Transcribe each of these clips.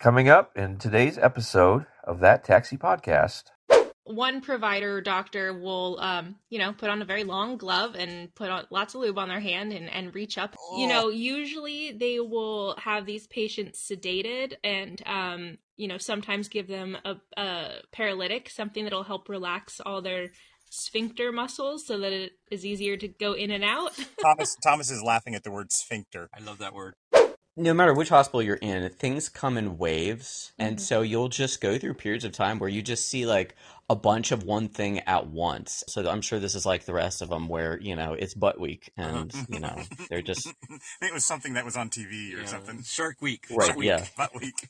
Coming up in today's episode of that taxi podcast. One provider or doctor will, um, you know, put on a very long glove and put on lots of lube on their hand and, and reach up. You know, usually they will have these patients sedated and, um, you know, sometimes give them a, a paralytic, something that'll help relax all their sphincter muscles so that it is easier to go in and out. Thomas Thomas is laughing at the word sphincter. I love that word. No matter which hospital you're in, things come in waves. And Mhm. so you'll just go through periods of time where you just see like a bunch of one thing at once. So I'm sure this is like the rest of them where, you know, it's butt week and, you know, they're just, I think it was something that was on TV or Yeah, something. Shark Week. Right, Shark Week. yeah. Butt week.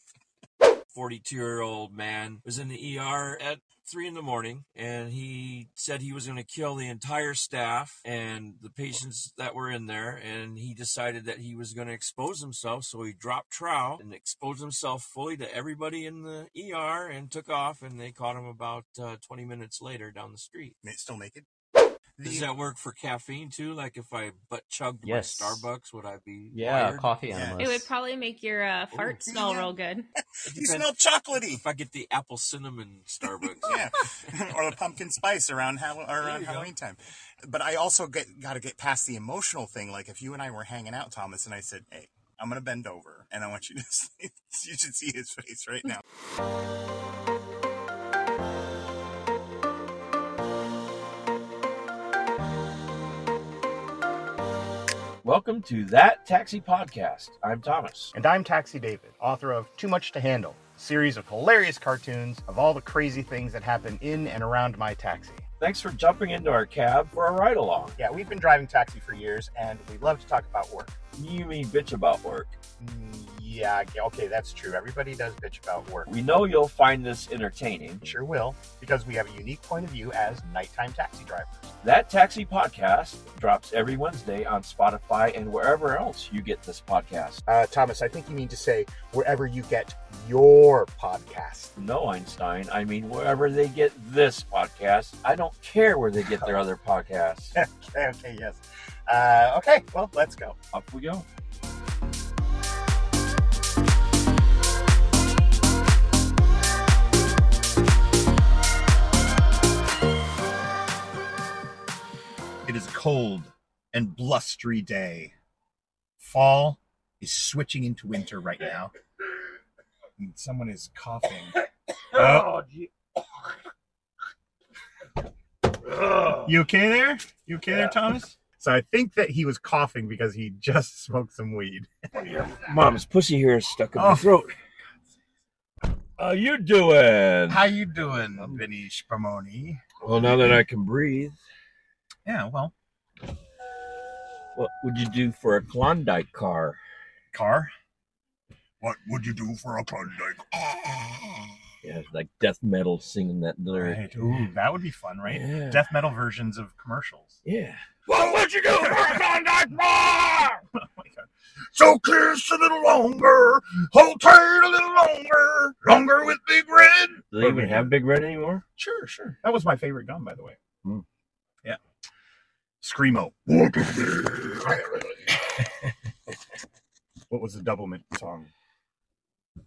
42 year old man was in the ER at three in the morning and he said he was going to kill the entire staff and the patients that were in there. And he decided that he was going to expose himself. So he dropped trow and exposed himself fully to everybody in the ER and took off. And they caught him about uh, 20 minutes later down the street. Still naked. Does that work for caffeine too? Like if I butt chugged Yes. my Starbucks, would I be yeah, wired? coffee Yeah. animals. it would probably make your uh, fart Ooh. smell Yeah. real good. You smell chocolatey. If I get the apple cinnamon Starbucks. yeah, or the pumpkin spice around Hall- There around you go. Halloween time. But I also get got to get past the emotional thing. Like if you and I were hanging out, Thomas, and I said, "Hey, I'm gonna bend over, and I want you to see, you should see his face right now." Welcome to that taxi podcast. I'm Thomas. And I'm Taxi David, author of Too Much to Handle, a series of hilarious cartoons of all the crazy things that happen in and around my taxi. Thanks for jumping into our cab for a ride along. Yeah, we've been driving taxi for years, and we love to talk about work. You mean bitch about work. Mm, Yeah, okay, that's true. Everybody does bitch about work. We know you'll find this entertaining. Sure will, because we have a unique point of view as nighttime taxi drivers. That Taxi Podcast drops every Wednesday on Spotify and wherever else you get this podcast. Uh, Thomas, I think you mean to say wherever you get your podcast. No, Einstein. I mean, wherever they get this podcast. I don't care where they get their other podcasts. okay, okay, yes. Uh, okay, well, let's go. Up we go. Cold and blustery day. Fall is switching into winter right now. And someone is coughing. Oh, oh. gee. you okay there? You okay Yeah. there, Thomas? So I think that he was coughing because he just smoked some weed. Mom's pussy hair is stuck in Oh. my throat. How you doing? How you doing, Vinny Spumoni? Well, now that I can breathe, Yeah, well, what would you do for a Klondike car? car. What would you do for a Klondike? Car? Yeah, like death metal singing that lyric. Right. Ooh, that would be fun, right? Yeah. Death metal versions of commercials. Yeah. What would you do for a Klondike bar? Oh my god. So kiss a little longer, hold tight a little longer, longer with Big Red. Do they even have Big Red anymore? Sure, sure. That was my favorite gun, by the way. Hmm. Yeah. Screamo. What was the Doublemint song?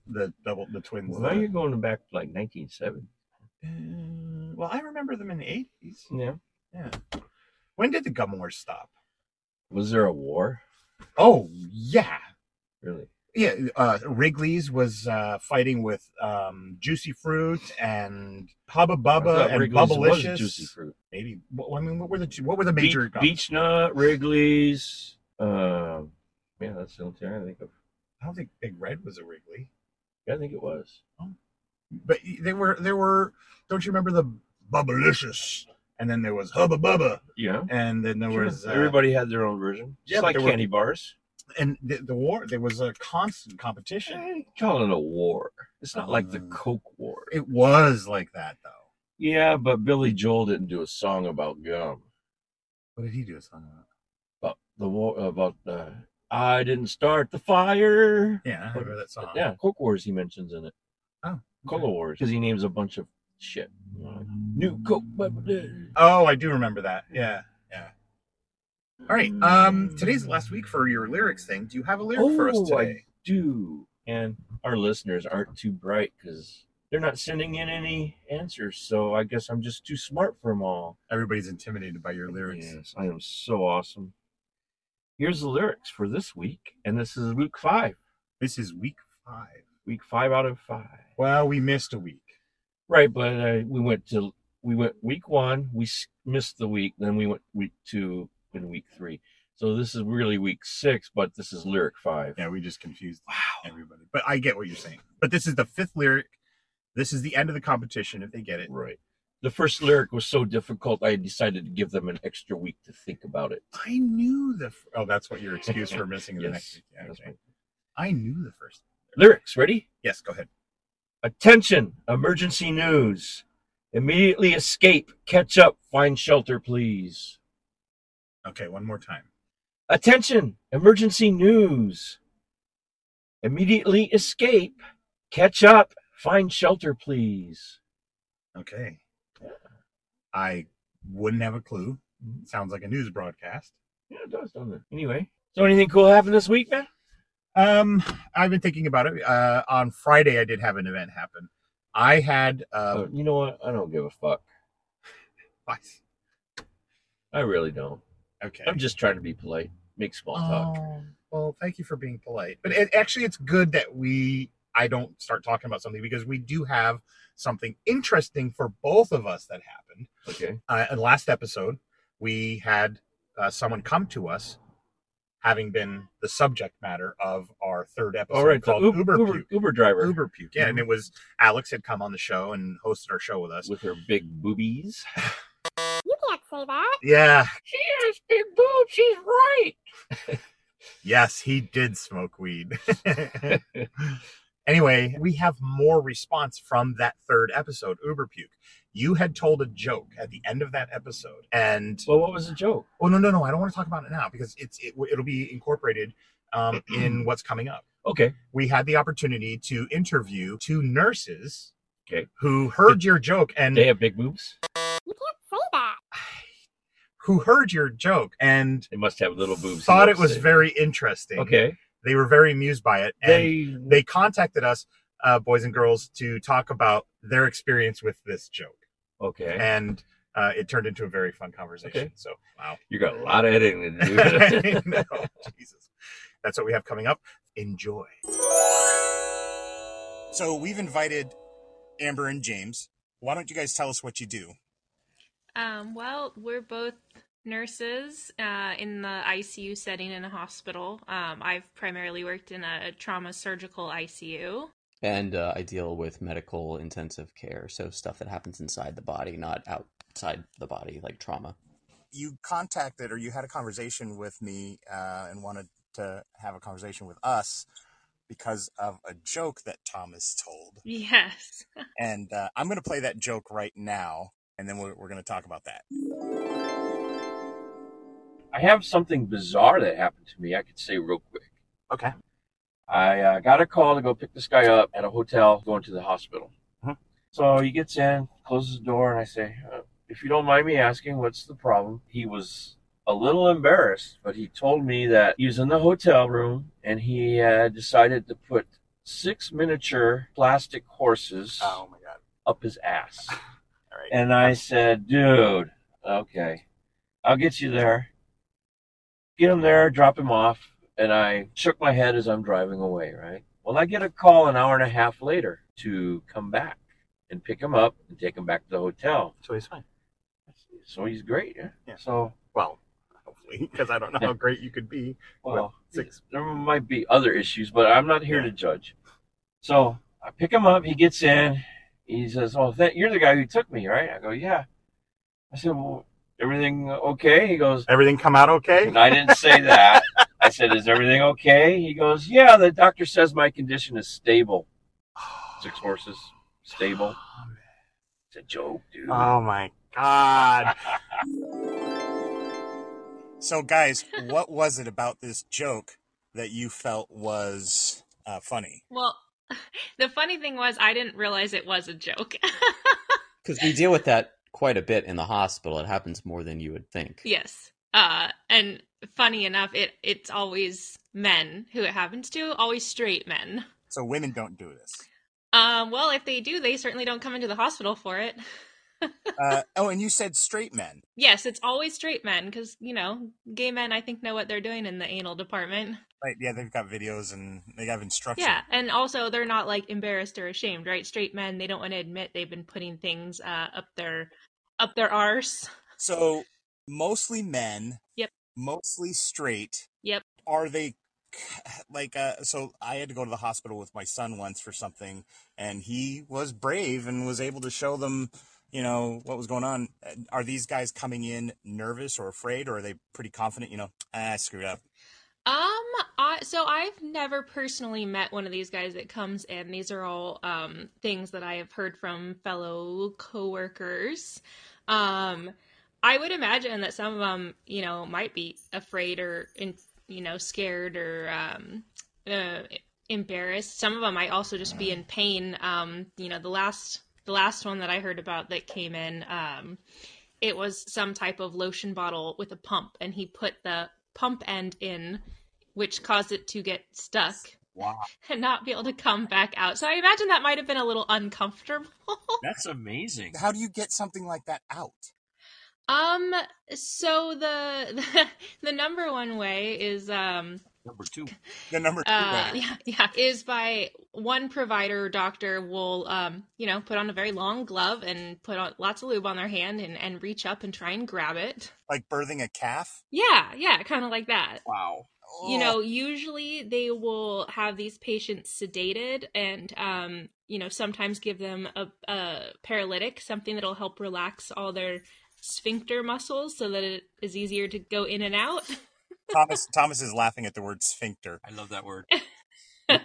The double, the twins. Well, now the- you're going back to like 1970. Uh, well, I remember them in the eighties. Yeah. Yeah. When did the gum wars stop? Was there a war? Oh yeah, Really? Yeah. Uh, Wrigley's was uh, fighting with um, Juicy Fruit and Hubba Bubba and Wrigley's Bubblicious. Juicy fruit. Maybe. What, I mean, what were the two, what were the major Beach, gums? Beech Nut, Wrigley's. Um, yeah, that's the only thing I think of. I don't think Big Red was a Wrigley, Yeah, I think it was. but they were there were. Don't you remember the Bubblicious? And then there was Hubba Bubba, Yeah. and then there Sure. was uh, Everybody had their own version. yeah, Just but like there were- candy bars. And the, the war. There was a constant competition. I ain't it a war. It's not like the Uh, Coke War. It was like that though. Yeah, but Billy Joel didn't do a song about gum. What did he do a song about? About the war. About uh, I didn't start the fire. Yeah, I remember that song. Yeah, Coke Wars he mentions in it. Oh, Cola Wars because he names a bunch of shit. You know, like, New Coke. Oh, I do remember that. Yeah. All right. Um, today's the last week for your lyrics thing. Do you have a lyric for us Oh, I today? do. And our listeners aren't too bright because they're not sending in any answers. So I guess I'm just too smart for them all. Everybody's intimidated by your lyrics. Yes, I am so awesome. Here's the lyrics for this week, and this is week five. This is week five. Week five out of five. Well, we missed a week. Right, but uh, we went to we went week one. We missed the week. Then we went week two and week three. So this is really week six, but this is lyric five. Yeah, we just confused Wow. everybody. But I get what you're saying. But this is the fifth lyric. This is the end of the competition if they get it. Right. The first lyric was so difficult, I decided to give them an extra week to think about it. I knew the. f- Oh, that's what your excuse for missing the next week. Yeah, okay. I knew the first. Lyrics, ready? Yes, go ahead. Attention, emergency news. Immediately escape, catch up, find shelter, please. Okay, one more time. Attention, emergency news. Immediately escape, catch up, find shelter, please. Okay. I wouldn't have a clue. Sounds like a news broadcast. Yeah, it does, doesn't it? Anyway, so anything cool happen this week, man? Um, I've been thinking about it. Uh, on Friday, I did have an event happen. I had Uh, uh, you know what? I don't give a fuck. I really don't. Okay. I'm just trying to be polite, make small talk. Oh, well, thank you for being polite. But it, actually, it's good that we I don't start talking about something because we do have something interesting for both of us that happened. Okay. Uh, in last episode, we had uh, someone come to us, having been the subject matter of our third episode All right. Called Uber, Uber, Uber, Puke. Uber driver Uber Puke. Yeah, and it was Alex had come on the show and hosted our show with us. with her big boobies. You can't say that. Yeah, She has big boobs. She's right. yes, he did smoke weed. anyway, we have more response from that third episode, Uber Puke. You had told a joke at the end of that episode, and Well, what was the joke? oh no, no, no, I don't want to talk about it now because it's it, it'll be incorporated um, in what's coming up. Okay. We had the opportunity to interview two nurses, Okay. who heard your joke and They have big boobs. You can't say that. Who heard your joke and They must have little boobs. thought it was say. very interesting. okay. They were very amused by it. And They they contacted us, uh, boys and girls, to talk about their experience with this joke. okay. And uh, it turned into a very fun conversation. Okay. So, wow. You got a lot of editing to do. know, Jesus. That's what we have coming up. Enjoy. So, we've invited Amber and James. Why don't you guys tell us what you do? Um, well, we're both nurses uh, in the ICU setting in a hospital. Um, I've primarily worked in a trauma surgical ICU. And uh, I deal with medical intensive care, so stuff that happens inside the body, not outside the body, like trauma. you contacted or you had a conversation with me uh, and wanted to have a conversation with us because of a joke that Thomas told. Yes. And uh, I'm going to play that joke right now, and then we're, we're going to talk about that. I have something bizarre that happened to me. I could say real quick. Okay. I uh, got a call to go pick this guy up at a hotel going to the hospital. Mhm. So he gets in, closes the door, and I say, uh, If you don't mind me asking, what's the problem? He was a little embarrassed, but he told me that he was in the hotel room and he had decided to put six miniature plastic horses Oh my God. up his ass. Right. And I said, dude, okay, I'll get you there. Get him there, drop him off. And I shook my head as I'm driving away, right? Well, I get a call an hour and a half later to come back and pick him up and take him back to the hotel. So he's fine. So he's great, yeah. Yeah. So, Well, hopefully, because I don't know how great you could be. well, six. there might be other issues, but I'm not here Yeah. to judge. So I pick him up. He gets in. He says, "Well, th- you're the guy who took me, right?" I go, "Yeah." I said, "Well, everything okay?" He goes, Everything come out okay? And I didn't say that. I said, "Is everything okay?" He goes, "Yeah, the doctor says my condition is stable. Six horses, stable." It's a joke, dude. Oh my God. so, guys, what was it about this joke that you felt was uh, funny? Well, the funny thing was, I didn't realize it was a joke. Because we deal with that quite a bit in the hospital. It happens more than you would think. yes. Uh, and funny enough, it it's always men who it happens to, always straight men. So women don't do this. Um, well, if they do, they certainly don't come into the hospital for it. Uh, oh, and you said straight men. yes, it's always straight men because you know, gay men I think know what they're doing in the anal department. Right? Yeah, they've got videos and they have instructions. Yeah, and also they're not like embarrassed or ashamed, right? Straight men they don't want to admit they've been putting things uh, up their up their arse. So mostly men. Yep. Mostly straight. Yep. Are they like uh so I had to go to the hospital with my son once for something and he was brave and was able to show them, you know, what was going on. Are these guys coming in nervous or afraid or are they pretty confident, you know, ah, I screwed up. Um, I, so I've never personally met one of these guys that comes in. These are all um things that I have heard from fellow coworkers. Um, I would imagine that some of them, you know, might be afraid or in, you know, scared or um uh, embarrassed. Some of them might also just be in pain. Um, you know, the last the last one that I heard about that came in, um, it was some type of lotion bottle with a pump, and he put the pump end in, which caused it to get stuck Wow. and not be able to come back out. So I imagine that might have been a little uncomfortable. That's amazing. How do you get something like that out? um, so the, the the number one way is um Number two. The number two uh yeah yeah is by one provider or doctor will um you know put on a very long glove and put on lots of lube on their hand and and reach up and try and grab it. Like birthing a calf. Yeah, yeah, kind of like that. Wow. you know usually they will have these patients sedated and um you know sometimes give them a, a paralytic something that'll help relax all their sphincter muscles so that it is easier to go in and out Thomas Thomas is laughing at the word sphincter. I love that word.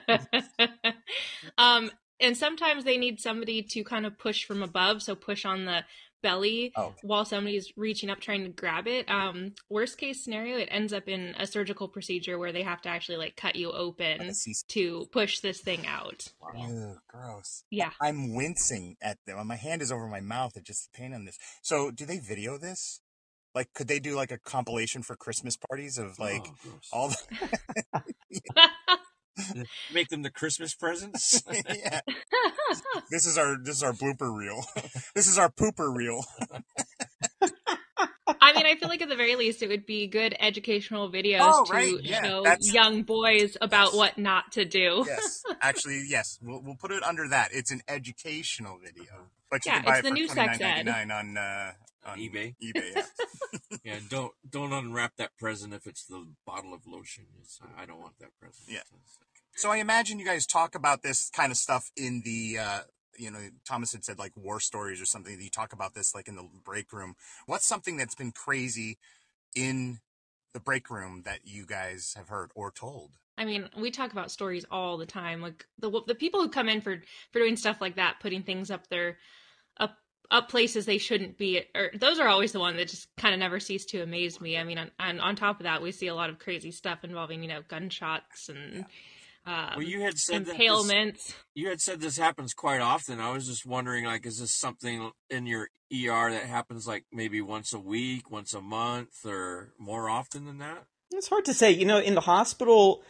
um and sometimes they need somebody to kind of push from above so push on the belly Oh. while somebody's reaching up trying to grab it um worst case scenario it ends up in a surgical procedure where they have to actually like cut you open a C- to push this thing out Ew, gross. yeah I'm wincing at them. My hand is over my mouth. It just the pain on this. So, do they video this? Like, could they do like a compilation for Christmas parties of like Oh, all the? Make them the Christmas presents. yeah. This is our this is our blooper reel. this is our pooper reel. I mean, I feel like at the very least it would be good educational videos Oh, to right, yeah, show that's- young boys about Yes. what not to do. Yes, actually, yes. We'll we'll put it under that. It's an educational video, but you Yeah, can buy it's it the for new sex ed. $29.99 on uh, on eBay. eBay. Yeah. Yeah, don't don't unwrap that present if it's the bottle of lotion. It's, I don't want that present. Yeah. So I imagine you guys talk about this kind of stuff in the, uh, you know, Thomas had said like war stories or something. You talk about this like in the break room. What's something that's been crazy in the break room that you guys have heard or told? I mean, we talk about stories all the time. Like the the people who come in for for doing stuff like that, putting things up their up up places they shouldn't be, or those are always the one that just kind of never cease to amaze me. I mean, on, on on top of that, we see a lot of crazy stuff involving you know gunshots and. Um, Well, you had said that this, you had said this happens quite often. I was just wondering, like, is this something in your ER that happens like maybe once a week, once a month, or more often than that? It's hard to say. You know, in the hospital,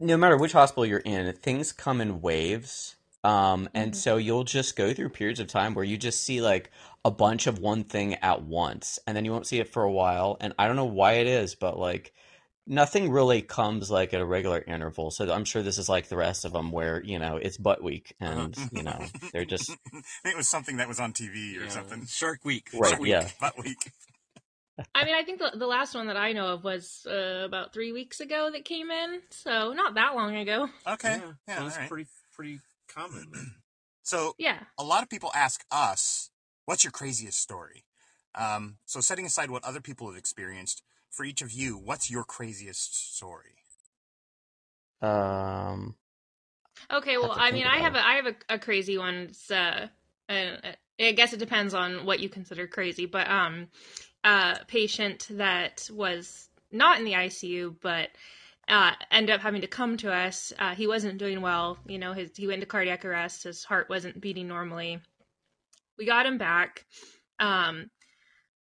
no matter which hospital you're in, things come in waves. Um, and Mhm. so you'll just go through periods of time where you just see like a bunch of one thing at once, and then you won't see it for a while. And I don't know why it is, but like nothing really comes like at a regular interval. So I'm sure this is like the rest of them where, you know, it's butt week and, you know, they're just I think it was something that was on TV or Yeah, something. Shark Week. Right, Shark Week. yeah. Butt week. I mean, I think the, the last one that I know of was uh, about three weeks ago that came in, so not that long ago. Okay. Yeah, Yeah. so all that's right. pretty pretty common. So Yeah. a lot of people ask us, "What's your craziest story?" Um, so setting aside what other people have experienced, for each of you, what's your craziest story? um Okay, well, to I mean, I have it. a I have a, a crazy one. It's, uh, uh, I guess it depends on what you consider crazy, but um, a patient that was not in the ICU, but uh, ended up having to come to us. Uh, he wasn't doing well. You know, his he went into cardiac arrest. His heart wasn't beating normally. We got him back. Um,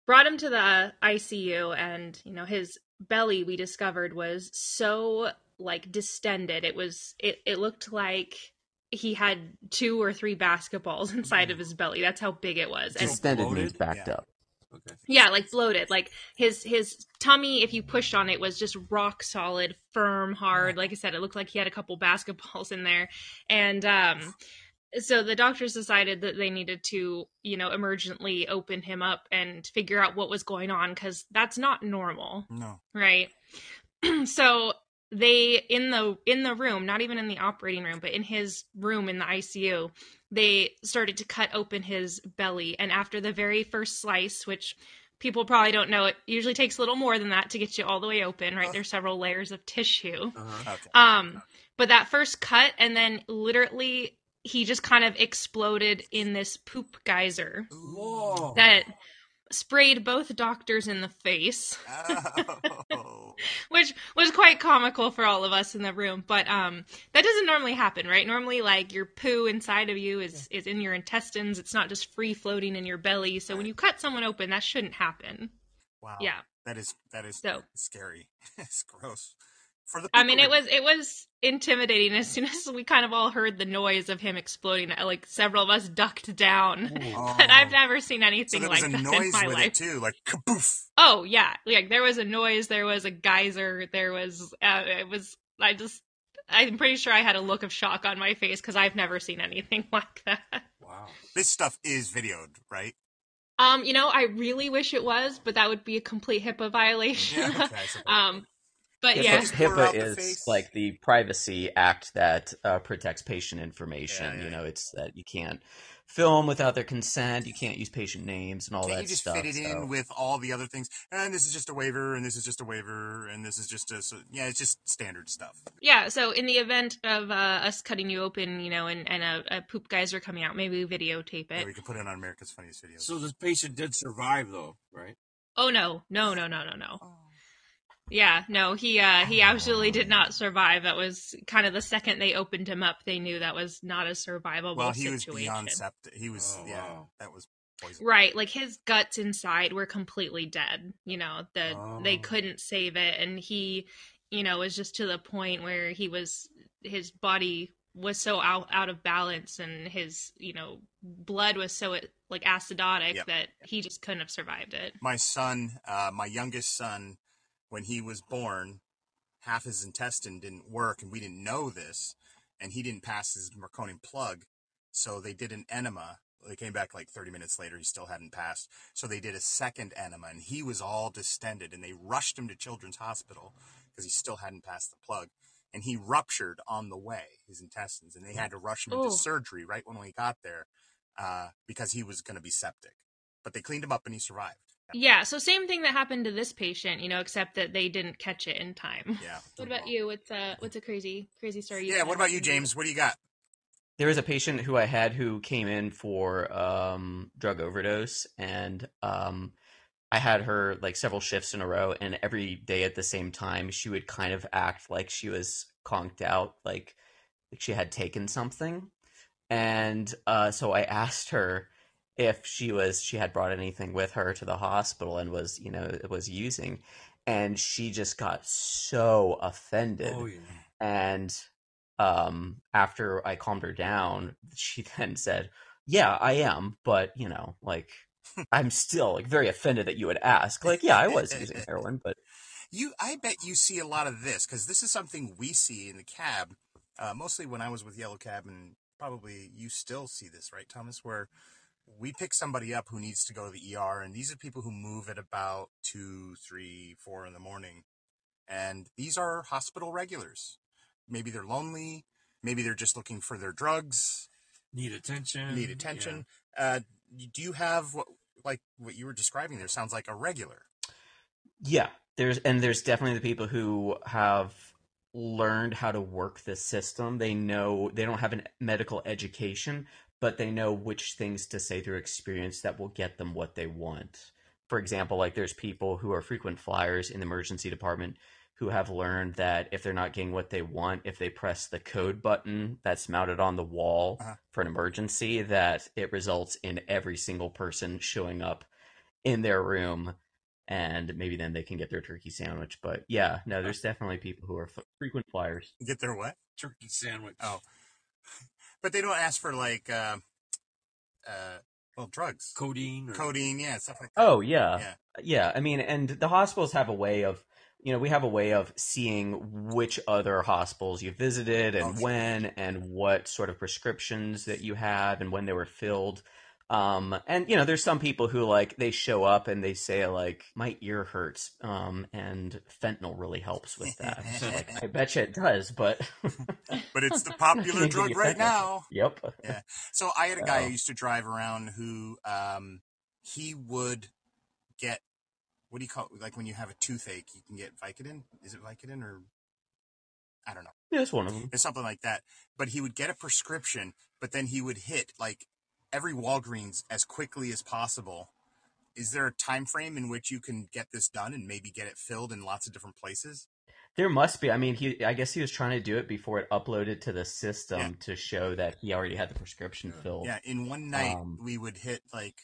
brought him to the ICU, and you know his belly we discovered was so like distended. It was it it looked like he had two or three basketballs inside of his belly. That's how big it was. And Distended means backed Yeah. up. Okay. yeah, like bloated. Like his his tummy, if you pushed on it, was just rock solid, firm, hard. Like I said, it looked like he had a couple basketballs in there, and um, so the doctors decided that they needed to, you know, emergently open him up and figure out what was going on because that's not normal, No. right? so they in the in the room, not even in the operating room, but in his room in the ICU, they started to cut open his belly and after the very first slice which people probably don't know it usually takes a little more than that to get you all the way open right there's several layers of tissue Uh-huh. Okay. um but that first cut and then literally he just kind of exploded in this poop geyser Whoa. that sprayed both doctors in the face Oh. which was quite comical for all of us in the room but um that doesn't normally happen right normally like your poo inside of you is is in your intestines it's not just free floating in your belly so when you cut someone open that shouldn't happen Wow. yeah That is that is So- scary. it's gross. For the i mean it was it was intimidating as soon as we kind of all heard the noise of him exploding like several of us ducked down but i've Oh. never seen So anything there was like a that in my with life it too, like kaboof. oh yeah like there was a noise there was a geyser there was uh, it was i just i'm pretty sure i had a look of shock on my face because i've never seen anything like that Wow. This stuff is videoed, right? um you know i really wish it was but that would be a complete hipaa violation Yeah, okay, um but HIPAA, yeah just blur out HIPAA is face. like the privacy act that uh, protects patient information. Yeah, yeah, you know, it's that you can't film without their consent. You can't use patient names and all Can't that you just stuff. fit it so- in with all the other things? And this is just a waiver, and this is just a waiver, and this is just a so, yeah, it's just standard stuff. yeah so in the event of uh, us cutting you open you know and, and a, a poop geyser coming out maybe we videotape Yeah, it we can put it on America's Funniest Videos. So this patient did survive, though, right? oh no no no no no no Yeah, no, he uh he absolutely did not survive. That was kind of the second they opened him up, they knew that was not a survivable well, he was beyond septic. He was Oh, yeah, wow. that was poison. Right, like his guts inside were completely dead. You know, the they Oh. couldn't save it and he, you know, was just to the point where he was his body was so out out of balance and his, you know, blood was so like acidotic Yep. that he just couldn't have survived it. My son, uh, my youngest son, when he was born, half his intestine didn't work, and we didn't know this, and he didn't pass his Meconium plug, so they did an enema. They came back like 30 minutes later. He still hadn't passed. So they did a second enema, and he was all distended, and they rushed him to Children's Hospital because he still hadn't passed the plug. And he ruptured on the way, his intestines, and they had to rush him into Oh. surgery right when we got there uh, because he was going to be septic. But they cleaned him up, and he survived. Yeah, so same thing that happened to this patient, you know, except that they didn't catch it in time. Yeah. What about you? What's a what's a crazy crazy story? you Yeah. What about you, James? What do you got? There was a patient who I had who came in for um, drug overdose, and um, I had her like several shifts in a row, and every day at the same time, she would kind of act like she was conked out, like, like she had taken something. And uh, so I asked her if she was she had brought anything with her to the hospital and was you know was using, and she just got so offended Oh, yeah. and um after i calmed her down she then said yeah i am but you know like i'm still like very offended that you would ask like yeah i was using heroin but You, I bet you see a lot of this because this is something we see in the cab, uh, mostly when I was with Yellow Cab, and probably you still see this, right, Thomas? Where we pick somebody up who needs to go to the ER, and these are people who move at about two, three, four in the morning, and these are hospital regulars. Maybe they're lonely, maybe they're just looking for their drugs, Need attention. need attention. Uh, do you have what, like what you were describing there? Sounds like a regular. yeah there's and there's definitely the people who have learned how to work the system they know they don't have a medical education but they know which things to say through experience that will get them what they want for example like there's people who are frequent flyers in the emergency department who have learned that if they're not getting what they want if they press the code button that's mounted on the wall Uh-huh. for an emergency that it results in every single person showing up in their room and maybe then they can get their turkey sandwich. But yeah, no, there's definitely people who are f- frequent flyers. Get their what? Turkey sandwich. Oh, but they don't ask for like, uh, uh, well, drugs, Codeine. Or... codeine, yeah, stuff like that. Oh yeah, yeah. yeah. I mean, and the hospitals have a way of, you know, we have a way of seeing which other hospitals you visited and Oh, sure. when and what sort of prescriptions that you have and when they were filled. Um, and you know, there's some people who like they show up and they say like my ear hurts, um, and fentanyl really helps with that. So, like, I bet you it does, but But it's the popular drug right fentanyl. now. Yep. So I had a guy Oh. I used to drive around who um he would get what do you call it? Like when you have a toothache, you can get Vicodin. Is it Vicodin or I don't know. Yeah, it's one of them. It's something like that. But he would get a prescription, but then he would hit like every Walgreens as quickly as possible. Is there a time frame in which you can get this done and maybe get it filled in lots of different places? There must be. I mean, he. I guess he was trying to do it before it uploaded to the system Yeah. to show that he already had the prescription filled. Yeah, in one night Um, we would hit like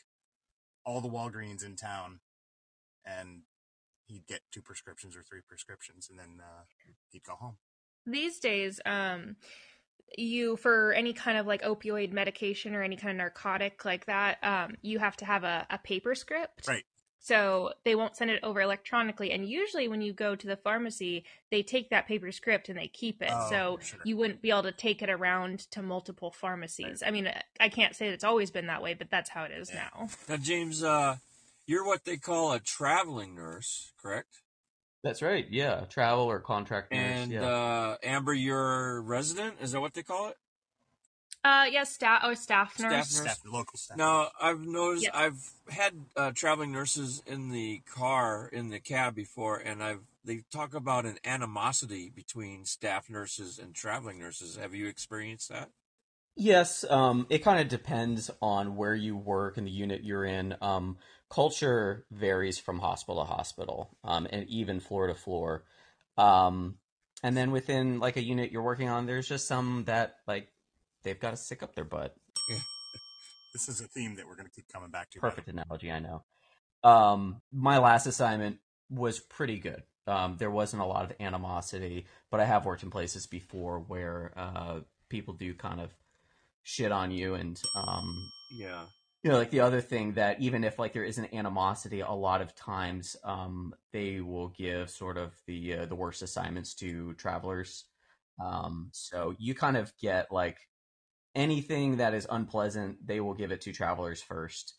all the Walgreens in town, and he'd get two prescriptions or three prescriptions, and then uh, he'd go home. These days, um, you for any kind of like opioid medication or any kind of narcotic like that, um, you have to have a, a paper script. Right. So they won't send it over electronically. And usually, when you go to the pharmacy, they take that paper script and they keep it. Oh, so sure. you wouldn't be able to take it around to multiple pharmacies. I mean, I can't say it's always been that way, but that's how it is Yeah. now. Now, James, uh, you're what they call a traveling nurse, correct? That's right. Yeah, travel or contract nurse. And yeah. uh, Amber, you're resident. Is that what they call it? Uh, yes, staff or staff nurse. Staff nurse. nurse. Staff, local staff. Now, I've noticed Yes. I've had uh, traveling nurses in the car in the cab before, and I've they talk about an animosity between staff nurses and traveling nurses. Have you experienced that? Yes, um, it kind of depends on where you work and the unit you're in. Um, culture varies from hospital to hospital, um, and even floor to floor. Um, and then within like a unit you're working on, there's just some that like they've got to stick up their butt. This is a theme that we're going to keep coming back to. Perfect analogy, I know. Um, my last assignment was pretty good. Um, there wasn't a lot of animosity, but I have worked in places before where uh, people do kind of shit on you, and um, Yeah. you know, like the other thing that even if like there isn't animosity, a lot of times um, they will give sort of the uh, the worst assignments to travelers. Um, so you kind of get like anything that is unpleasant, they will give it to travelers first.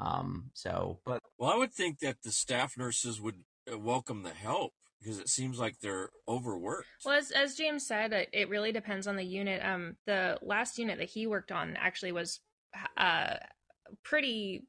Um, so, but Well, I would think that the staff nurses would uh, welcome the help because it seems like they're overworked. Well, as, as James said, it, really depends on the unit. Um, the last unit that he worked on actually was uh, pretty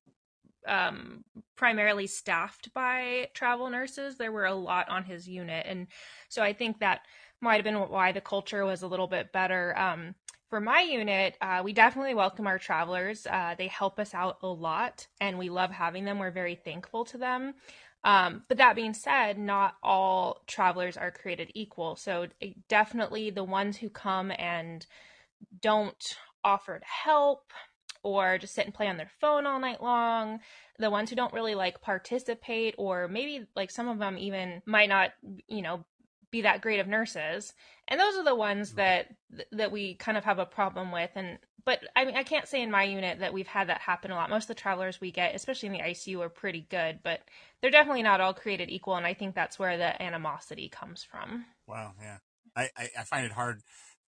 um, primarily staffed by travel nurses. There were a lot on his unit, and so I think that might have been why the culture was a little bit better. Um, for my unit, uh, we definitely welcome our travelers. Uh, they help us out a lot, and we love having them. We're very thankful to them. Um, but that being said, not all travelers are created equal. So definitely the ones who come and don't offer to help or just sit and play on their phone all night long, the ones who don't really like participate or maybe like some of them even might not, you know, be that great of nurses. And those are the ones mm. that that we kind of have a problem with and but I mean I can't say in my unit that we've had that happen a lot. Most of the travelers we get, especially in the ICU, are pretty good, but they're definitely not all created equal and I think that's where the animosity comes from. Wow, yeah. I, I, I find it hard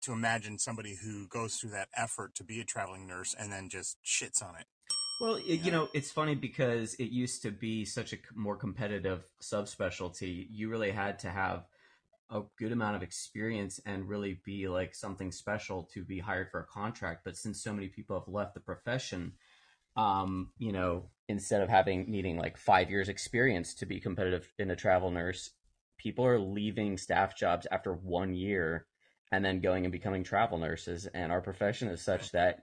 to imagine somebody who goes through that effort to be a traveling nurse and then just shits on it. Well, it, you know, it's funny because it used to be such a more competitive subspecialty. You really had to have a good amount of experience and really be like something special to be hired for a contract. But since so many people have left the profession, um, you know, instead of having needing like five years experience to be competitive in a travel nurse, people are leaving staff jobs after one year and then going and becoming travel nurses. And our profession is such that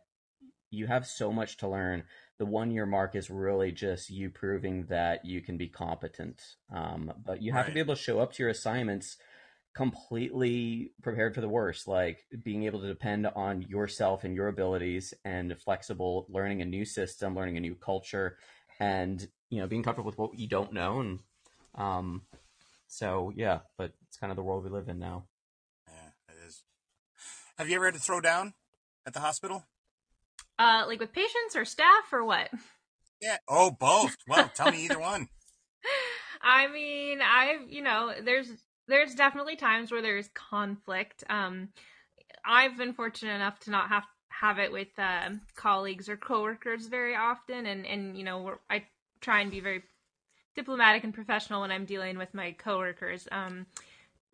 you have so much to learn. The one year mark is really just you proving that you can be competent. Um, but you have to be able to show up to your assignments completely prepared for the worst, like being able to depend on yourself and your abilities and flexible, learning a new system, learning a new culture, and you know, being comfortable with what you don't know and Um, so yeah, but it's kind of the world we live in now. Yeah, it is. Have you ever had to throw down at the hospital? Uh, like with patients or staff or what? Yeah. Oh, both. Well, tell me either one. I mean, I've you know, there's there's definitely times where there's conflict. Um, I've been fortunate enough to not have have it with uh, colleagues or coworkers very often, and and you know, I try and be very diplomatic and professional when I'm dealing with my coworkers. Um,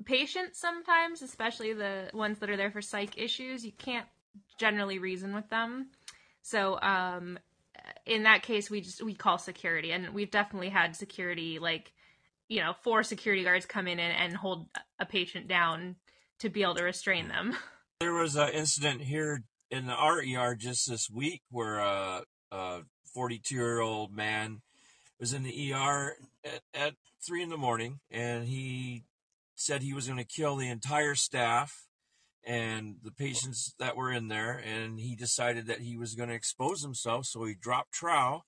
patients sometimes, especially the ones that are there for psych issues, you can't generally reason with them. So um, in that case, we just we call security, and we've definitely had security like you know four security guards come in and, and hold a patient down to be able to restrain them. There was an incident here in the RER just this week where a, a 42 year old man was in the ER at, at three in the morning and he said he was going to kill the entire staff and the patients that were in there and he decided that he was going to expose himself so he dropped trow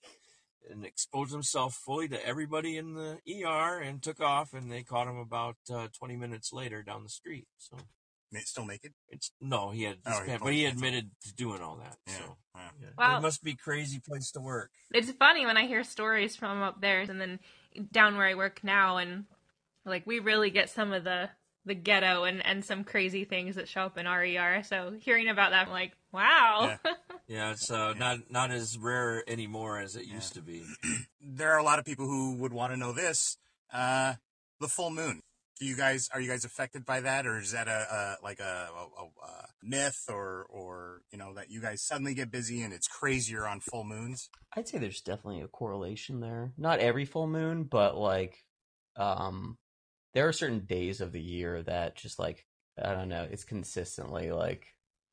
and exposed himself fully to everybody in the ER and took off and they caught him about uh, 20 minutes later down the street so Ma- Still naked? it's no he had Oh, he his but he his off. admitted to doing all that Yeah. so yeah. yeah. Wow. it must be crazy place to work it's funny when I hear stories from up there and then down where I work now, and like we really get some of the the ghetto and and some crazy things that show up in RER. So hearing about that, I'm like, wow. yeah it's uh, not not as rare anymore as it used to be There are a lot of people who would want to know this. Uh, the full moon. Do you guys are you guys affected by that, or is that a, a like a, a, a myth, or or you know that you guys suddenly get busy and it's crazier on full moons? I'd say there's definitely a correlation there. Not every full moon, but like, um, there are certain days of the year that just like I don't know, it's consistently like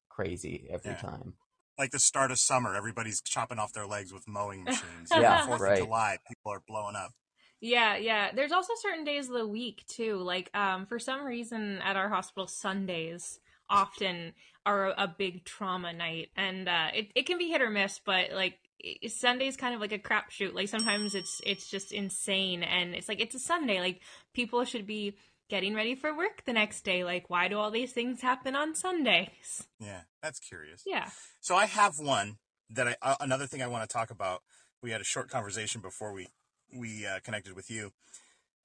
crazy every Yeah. time. Like the start of summer, everybody's chopping off their legs with mowing machines. Yeah, Fourth right. of July, people are blowing up. Yeah, yeah. There's also certain days of the week too. Like, um, for some reason at our hospital, Sundays often are a, a big trauma night, and uh, it it can be hit or miss. But like i- Sunday's kind of like a crapshoot. Like sometimes it's it's just insane, and it's like it's a Sunday. Like people should be getting ready for work the next day. Like, why do all these things happen on Sundays? Yeah, that's curious. Yeah. So I have one that I uh, another thing I want to talk about. We had a short conversation before we we uh, connected with you,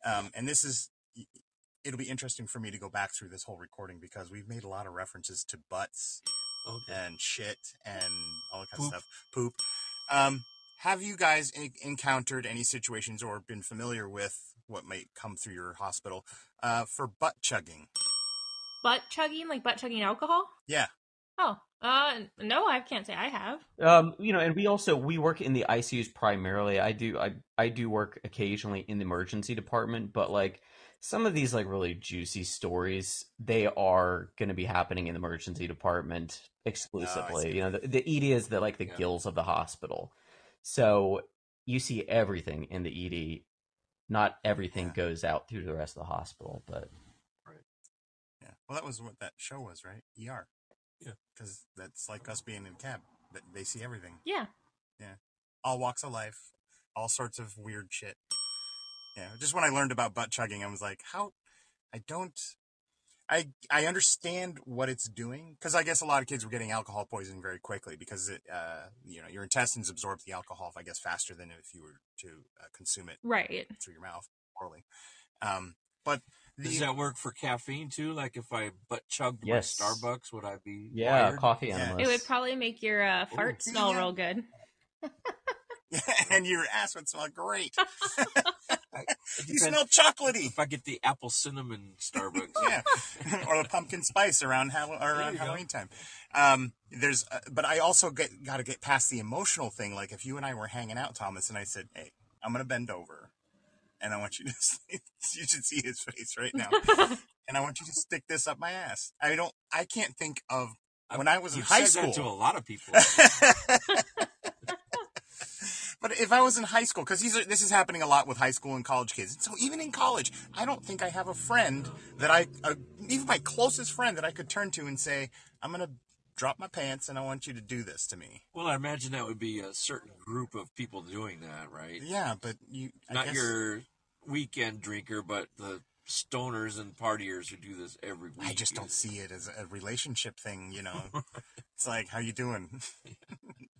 um, and this is it'll be interesting for me to go back through this whole recording because we've made a lot of references to butts okay and shit and all that kind Poop. of stuff. Poop. Um, have you guys en- encountered any situations or been familiar with what might come through your hospital uh, for butt chugging? Butt chugging, like butt chugging alcohol. Yeah. Oh, uh, no, I can't say I have. Um, you know, and we also we work in the ICUs primarily. I do I I do work occasionally in the emergency department, but like some of these like really juicy stories, they are going to be happening in the emergency department exclusively. see. you know, the, the ED is the like the Yeah. gills of the hospital, so you see everything in the ED. Not everything Yeah. goes out through the rest of the hospital, but right Yeah. Well, that was what that show was, right? ER. Yeah. Because that's like us being in cab. That they see everything. Yeah. Yeah. All walks of life, all sorts of weird shit. Yeah. Just when I learned about butt chugging, I was like, how? I don't. I I understand what it's doing because I guess a lot of kids were getting alcohol poisoning very quickly because it, uh, you know, your intestines absorb the alcohol, I guess, faster than if you were to uh, consume it Right. through your mouth orally. Um, but the, Does that work for caffeine too? Like if I butt chugged Yes. my Starbucks, would I be yeah, wired? coffee Yeah. It would probably make your uh, fart Ooh. smell Yeah. real good. and your ass would smell great. It You smell chocolatey. if I get the apple cinnamon Starbucks. yeah, or the pumpkin spice around Hall- around you go. Halloween time. Um, there's, uh, but I also get got to get past the emotional thing. Like if you and I were hanging out, Thomas, and I said, "Hey, I'm gonna bend over, and I want you to, see, you should see his face right now, and I want you to stick this up my ass." I don't, I can't think of when I was in You've high said that school. to a lot of people. But if I was in high school, because this is happening a lot with high school and college kids. So even in college, I don't think I have a friend that I, uh, even my closest friend that I could turn to and say, I'm going to drop my pants and I want you to do this to me. well, I imagine that would be a certain group of people doing that, right? Yeah, but you, I Not guess, your weekend drinker, but the stoners and partiers who do this every week. I just don't see it as a relationship thing, you know. it's like, how you doing?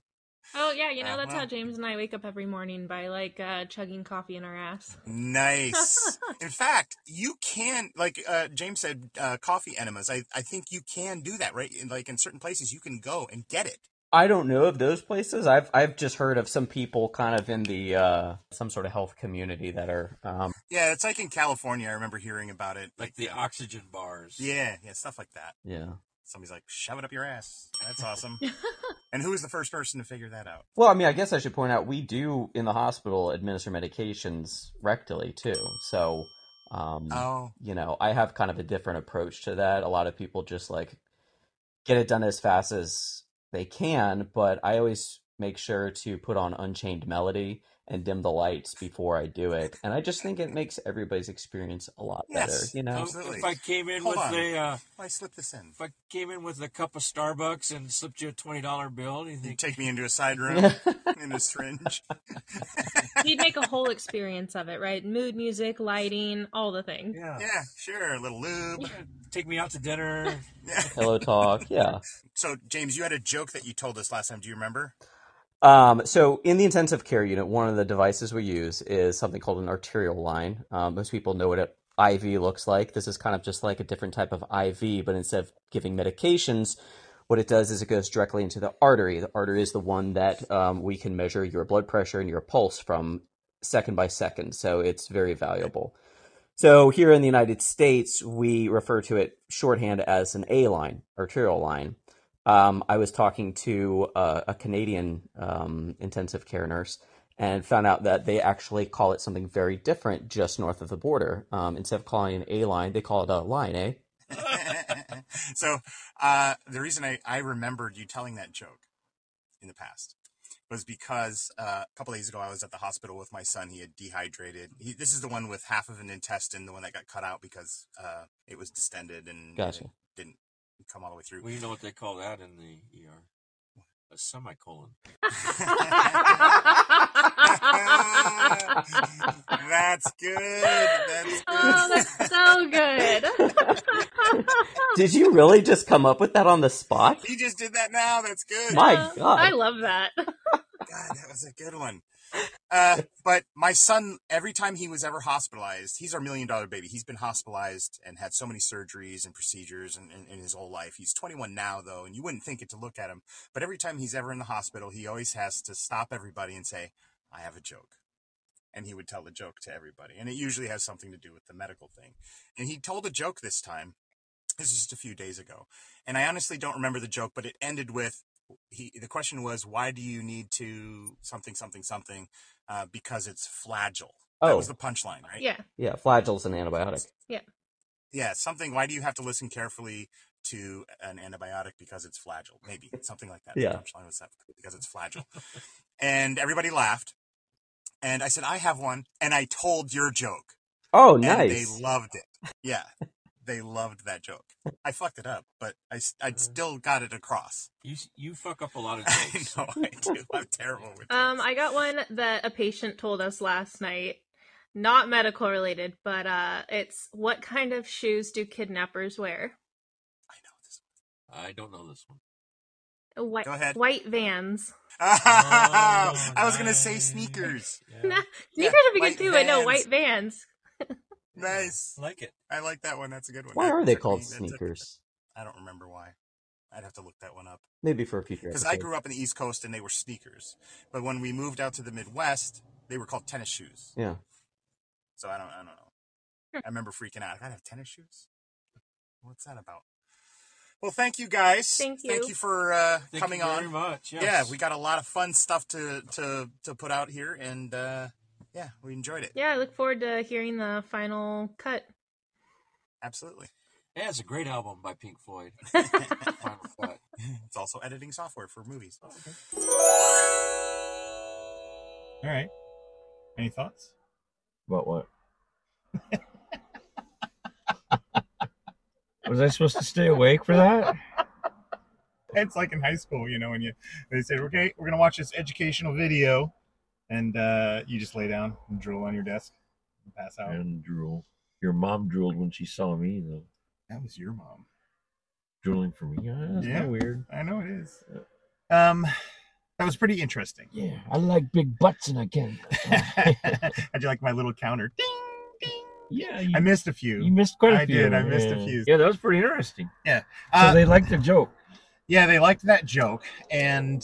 Oh yeah, you know Uh, that's well. how James and I wake up every morning by like uh, chugging coffee in our ass. Nice. In fact, you can, like uh, James said, uh, coffee enemas. I, I think you can do that, right? In, like in certain places, you can go and get it. I don't know of those places. I've I've just heard of some people kind of in the uh, some sort of health community that are um, Yeah, it's like in California. I remember hearing about it. like the uh, oxygen bars. Yeah, yeah, stuff like that. yeah. Somebody's like, shove it up your ass. That's awesome. and who was the first person to figure that out? Well, I mean, I guess I should point out we do in the hospital administer medications rectally too. So, um, Oh, you know, I have kind of a different approach to that. A lot of people just like get it done as fast as they can, but I always make sure to put on Unchained Melody and dim the lights before I do it. And I just think it makes everybody's experience a lot better, you know? Absolutely. if I came in Hold with on. a uh, I slip this in. if I came in with a cup of Starbucks and slipped you a twenty dollar bill, do you You think take me into a side room in a syringe. He'd make a whole experience of it, right? Mood music, lighting, all the things. yeah. Yeah, sure. A little lube. take me out to dinner? Yeah. Pillow talk, yeah. So, James, you had a joke that you told us last time. Do you remember? Um, so in the intensive care unit, one of the devices we use is something called an arterial line. Um, most people know what an IV looks like. This is kind of just like a different type of IV, but instead of giving medications, what it does is it goes directly into the artery. The artery is the one that um, we can measure your blood pressure and your pulse from second by second. So it's very valuable. So here in the United States, we refer to it shorthand as an A line, arterial line. Um, I was talking to uh, a Canadian um, intensive care nurse and found out that they actually call it something very different just north of the border. Um, instead of calling it an A line, they call it a line, eh? so, uh, the reason I, I remembered you telling that joke in the past was because uh, a couple days ago I was at the hospital with my son. He had dehydrated. He, this is the one with half of an intestine, the one that got cut out because uh, it was distended and Gotcha. didn't come all the way through. Well, you know what they call that in the ER? A semicolon. That's good. That's good. Oh, that's so good. Did you really just come up with that on the spot? He just did that now. That's good. My Uh, God. I love that. God, that was a good one. Uh, but my son, every time he was ever hospitalized, he's our million dollar baby. He's been hospitalized and had so many surgeries and procedures in, in, in his whole life. He's 21 now, though, and you wouldn't think it to look at him. But every time he's ever in the hospital, he always has to stop everybody and say, I have a joke. And he would tell the joke to everybody. And it usually has something to do with the medical thing. And he told a joke this time. This is just a few days ago. And I honestly don't remember the joke, but it ended with he the question was why do you need to something something something uh, because it's Flagyl that Oh. was the punchline right Yeah. Yeah, Flagyl's an antibiotic. yeah Yeah, something why do you have to listen carefully to an antibiotic because it's Flagyl maybe something like that Yeah. the punchline was that because it's Flagyl and everybody laughed and i said i have one and i told your joke Oh, and nice. they loved it yeah they loved that joke i fucked it up but i s- i still got it across You you fuck up a lot of i know i do i'm terrible with Um, jokes. I got one that a patient told us last night. Not medical related, but uh, it's what kind of shoes do kidnappers wear? I know this I don't know this one. White, Go ahead. white Vans. I was gonna say nice. sneakers. Nah, Yeah, Sneakers would be good too, but no, Vans. white Vans. Nice. I like it. I like that one. That's a good one. Why That are they called me- sneakers? I don't remember why. I'd have to look that one up. Maybe for a future Because. I grew up in the East Coast and they were sneakers, but when we moved out to the Midwest, they were called tennis shoes. Yeah. So I don't, I don't know. I remember freaking out. I gotta have tennis shoes. What's that about? Well, thank you guys. Thank you. Thank you. you for uh, Thank coming you very on. much. Yes. Yeah, we got a lot of fun stuff to to to put out here, and uh, yeah, we enjoyed it. Yeah, I look forward to hearing the final cut. Absolutely. Yeah, it's a great album by Pink Floyd. It's also editing software for movies. Oh, All right. Any thoughts? About what? Was I supposed to stay awake for that? It's like in high school, you know, when you they said, "Okay, we're gonna watch this educational video," and uh, you just lay down and drool on your desk. And pass out. and drool. Your mom drooled when she saw me, though. That was your mom. Drooling for me. Yeah, that's Yeah. weird. I know it is. Um, that was pretty interesting. Yeah, I like big butts and I can. How'd you like my little counter? Ding, ding. yeah, you, I missed a few. you missed quite a I few. I did, I missed a few. Yeah, that was pretty interesting. Uh, so they liked the joke. yeah, they liked that joke, and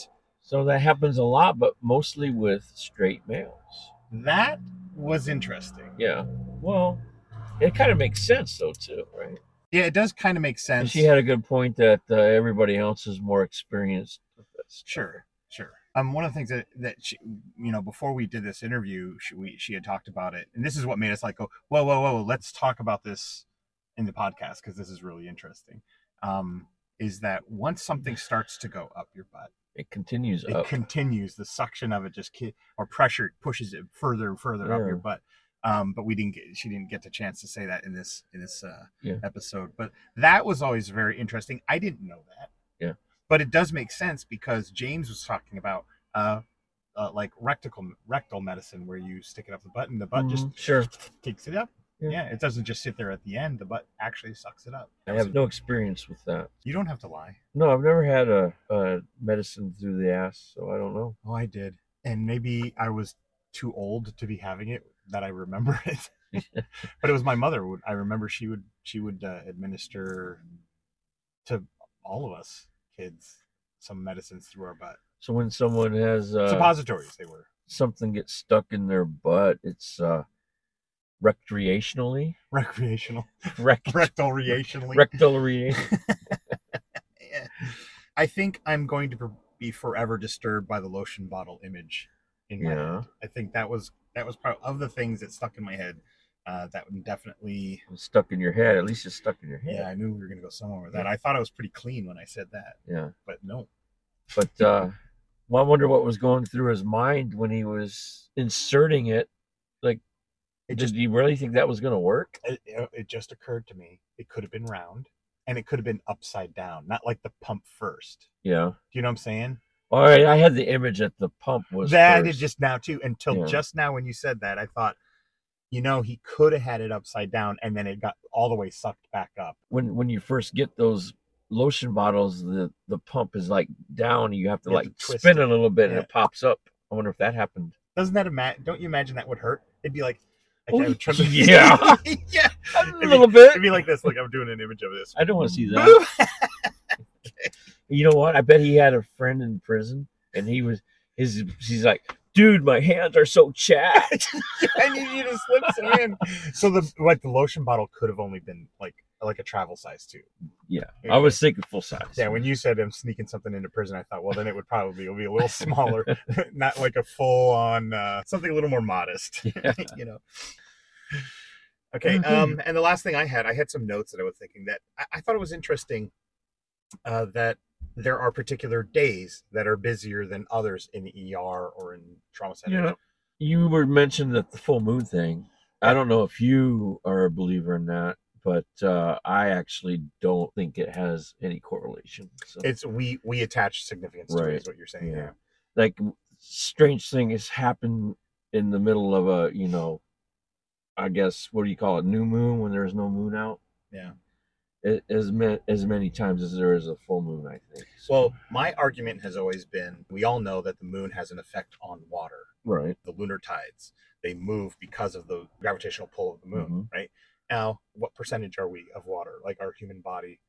So that happens a lot, but mostly with straight males. that was interesting. Yeah. Well, it kind of makes sense though too, right? Yeah, it does kind of make And sense. she had a good point that uh, everybody else is more experienced with this. Sure, sure. Um, one of the things that that she, you know, before we did this interview, she we she had talked about it, and this is what made us like go, whoa, whoa, whoa, let's talk about this in the podcast because this is really interesting. Um, is that once something starts to go up your butt, It continues it up. continues. The suction of it just or pressure pushes it further and further up your butt. Um, but we didn't get she didn't get the chance to say that in this in this uh, Yeah. episode. But that was always very interesting. I didn't know that. Yeah. But it does make sense because James was talking about uh, uh like rectal rectal medicine where you stick it up the butt and the butt just Mhm, sure. takes it up. Yeah. Yeah. it doesn't just sit there at the end. The butt actually sucks it up. I have no experience with that. You don't have to lie. No, I've never had a, a medicine through the ass, so I don't know. Oh, I did. And maybe I was too old to be having it that I remember it. but it was my mother. I remember she would she would uh, administer to all of us kids some medicines through our butt. So when someone has uh, Suppositories they were. something gets stuck in their butt, it's uh, recreationally, Recreational. rect, Rectal reationally. rectal re- Yeah. I think I'm going to be forever disturbed by the lotion bottle image in my Yeah. head. I think that was that was part of the things that stuck in my head. Uh, that would definitely stuck in your head. At least it's stuck in your head. Yeah, I knew we were gonna go somewhere with that. I thought I was pretty clean when I said that, Yeah. but no. But uh, well, I wonder what was going through his mind when he was inserting it. Like, It did just he really think that was going to work? it, it just occurred to me it could have been round and it could have been upside down, not like the pump first. Yeah. Do you know what I'm saying? All right. I had the image that the pump was. that did first. just now too. Until Yeah. just now when you said that, I thought, you know, he could have had it upside down and then it got all the way sucked back up. when when you first get those lotion bottles, the the pump is like down. You have to You have like to twist spin it. a little bit, and it pops up. I wonder if that happened. Doesn't that imagine? Don't you imagine that would hurt? It'd be like, like Oh, I would try to- yeah. yeah, A It'd be- little bit. It'd be like this. Like I'm doing an image of this. I don't want to see that. You know what? I bet he had a friend in prison, and he was his. He's like, dude, my hands are so chapped. I need you to slip some in. So the like the lotion bottle could have only been like like a travel size too. yeah, I was thinking full size. Yeah, when you said I'm sneaking something into prison, I thought, well, then it would probably be a little smaller, not like a full on uh, something a little more modest. Yeah. you know. Okay, Mhm. um, and the last thing I had, I had some notes that I was thinking that I, I thought it was interesting uh, that there are particular days that are busier than others in the ER or in trauma center. You know, you were mentioning that the full moon thing. I don't know if you are a believer in that, but uh, I actually don't think it has any correlation. So, It's we we attach significance to it, Right. is what you're saying. Yeah. Yeah. like strange things happen in the middle of a, you know, I guess what do you call it, new moon when there's no moon out? Yeah. It, as ma- as many times as there is a full moon, I think. So- Well, my argument has always been we all know that the moon has an effect on water. right. The lunar tides, they move because of the gravitational pull of the moon, Mhm. right? Now, what percentage are we of water? Like our human body?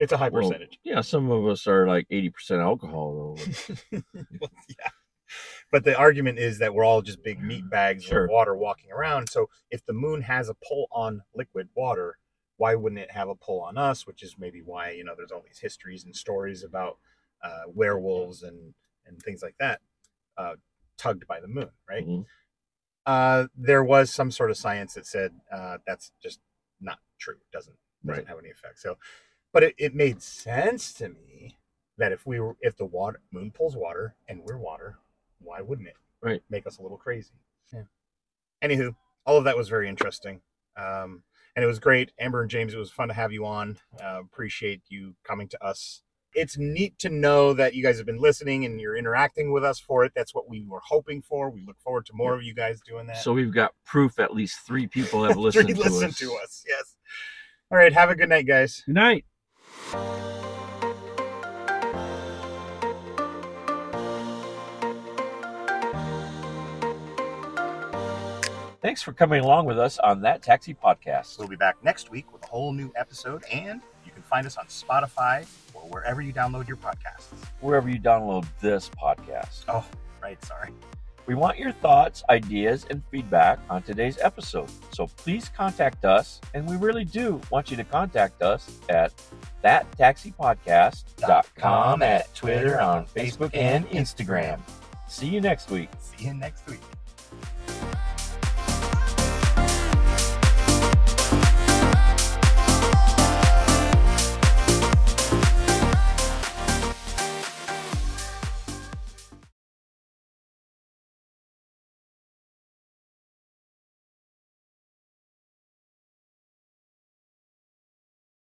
It's a high Well, percentage. Yeah, some of us are like eighty percent alcohol though. Well, yeah. But the argument is that we're all just big meat bags Sure. of water walking around. So if the moon has a pull on liquid water, why wouldn't it have a pull on us? Which is maybe why you know there's all these histories and stories about uh, werewolves and and things like that uh, tugged by the moon, right? Mhm. Uh, there was some sort of science that said uh, that's just not true. Doesn't doesn't Right. have any effect. So, but it, it made sense to me that if we were if the water moon pulls water and we're water, why wouldn't it? Right. Make us a little crazy. Yeah. Anywho, all of that was very interesting. Um, and it was great. Amber and James, it was fun to have you on. Uh, appreciate you coming to us it's neat to know that you guys have been listening and you're interacting with us for it. That's what we were hoping for. We look forward to more of you guys doing that. So we've got proof at least three people have listened Three to listen us. to us. Yes. All right. Have a good night, guys. Good night. Thanks for coming along with us on that taxi podcast. We'll be back next week with a whole new episode, and you can find us on Spotify or wherever you download your podcasts. Wherever you download this podcast. Oh, right. Sorry. We want your thoughts, ideas, and feedback on today's episode. So please contact us, and we really do want you to contact us at thattaxipodcast.com at Twitter, on Facebook, and Instagram. See you next week. See you next week.